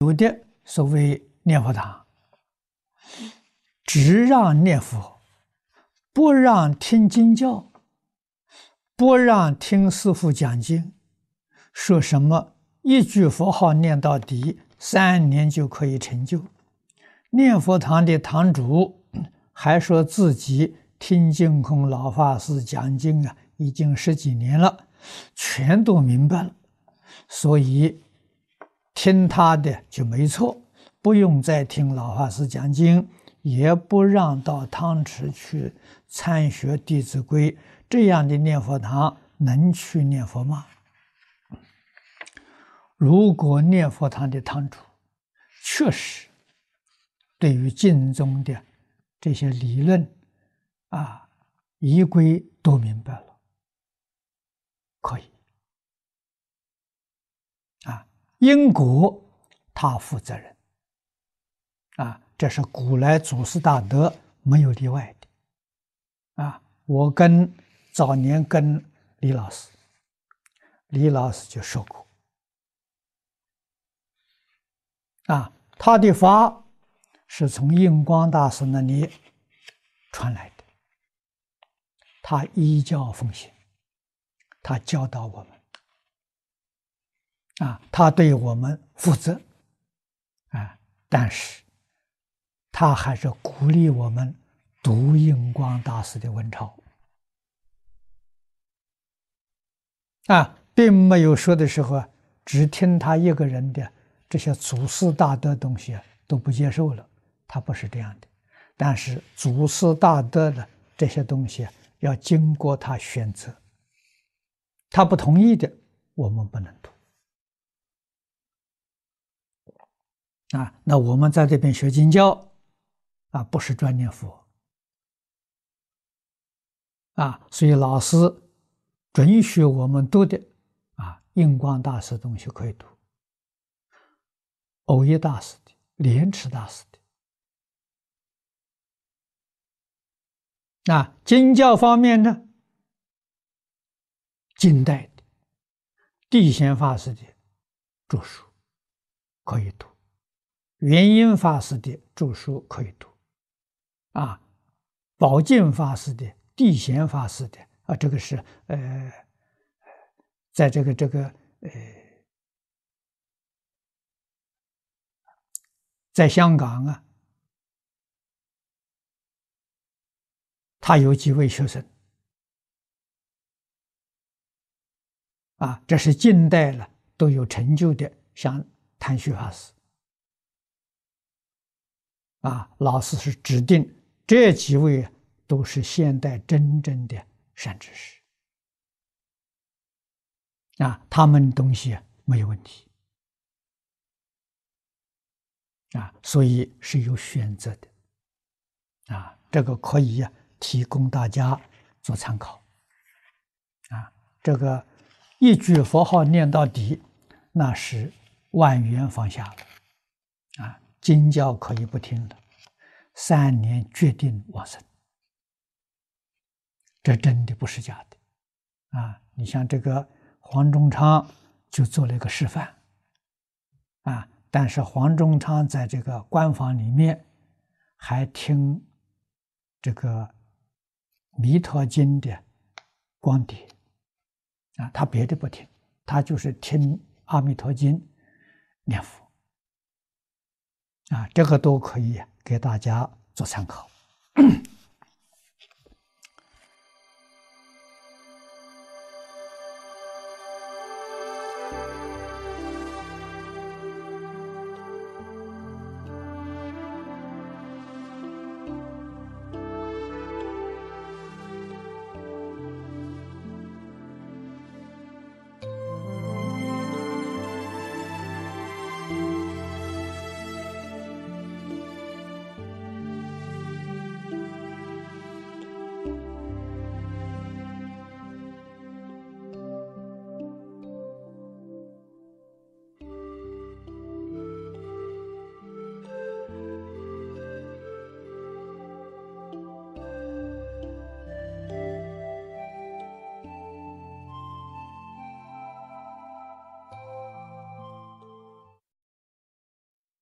有的所谓念佛堂，只让念佛，不让听经教，不让听师傅讲经，说什么一句佛号念到底，三年就可以成就。念佛堂的堂主还说自己听净空老法师讲经啊，已经十几年了，全都明白了，所以。听他的就没错，不用再听老法师讲经，也不让到汤池去参学《弟子规》，这样的念佛堂能去念佛吗？如果念佛堂的堂主确实对于经中的这些理论啊、仪规都明白了，可以啊。因果，他负责任，啊，这是古来祖师大德没有例外的，啊，我跟早年跟李老师，李老师就说过，啊，他的法是从印光大师那里传来的，他依教奉行，他教导我们。啊，他对我们负责，啊，但是他还是鼓励我们读印光大师的文钞，啊，并没有说的时候只听他一个人的这些祖师大德东西都不接受了，他不是这样的，但是祖师大德的这些东西要经过他选择，他不同意的，我们不能读。啊，那我们在这边学经教，啊，不是专念佛，啊，所以老师准许我们读的，啊，印光大师东西可以读，藕益大师的、莲池大师的，啊，经教方面呢，近代的地仙法师的著书可以读。圆瑛法师的著书可以读，啊，宝静法师的、地贤法师的啊，这个是呃，在这个这个呃，在香港啊，他有几位学生，啊，这是近代了都有成就的，像谭旭法师。啊，老师是指定这几位都是现代真正的善知识。啊，他们东西没有问题。啊，所以是有选择的。啊，这个可以呀提供大家做参考。啊，这个一句佛号念到底，那是万缘放下。经教可以不听了，三年决定往生，这真的不是假的，啊！你像这个黄忠昌就做了一个示范，啊！但是黄忠昌在这个官房里面还听这个《弥陀经》的光碟，啊，他别的不听，他就是听《阿弥陀经》念佛。啊，这个都可以给大家做参考。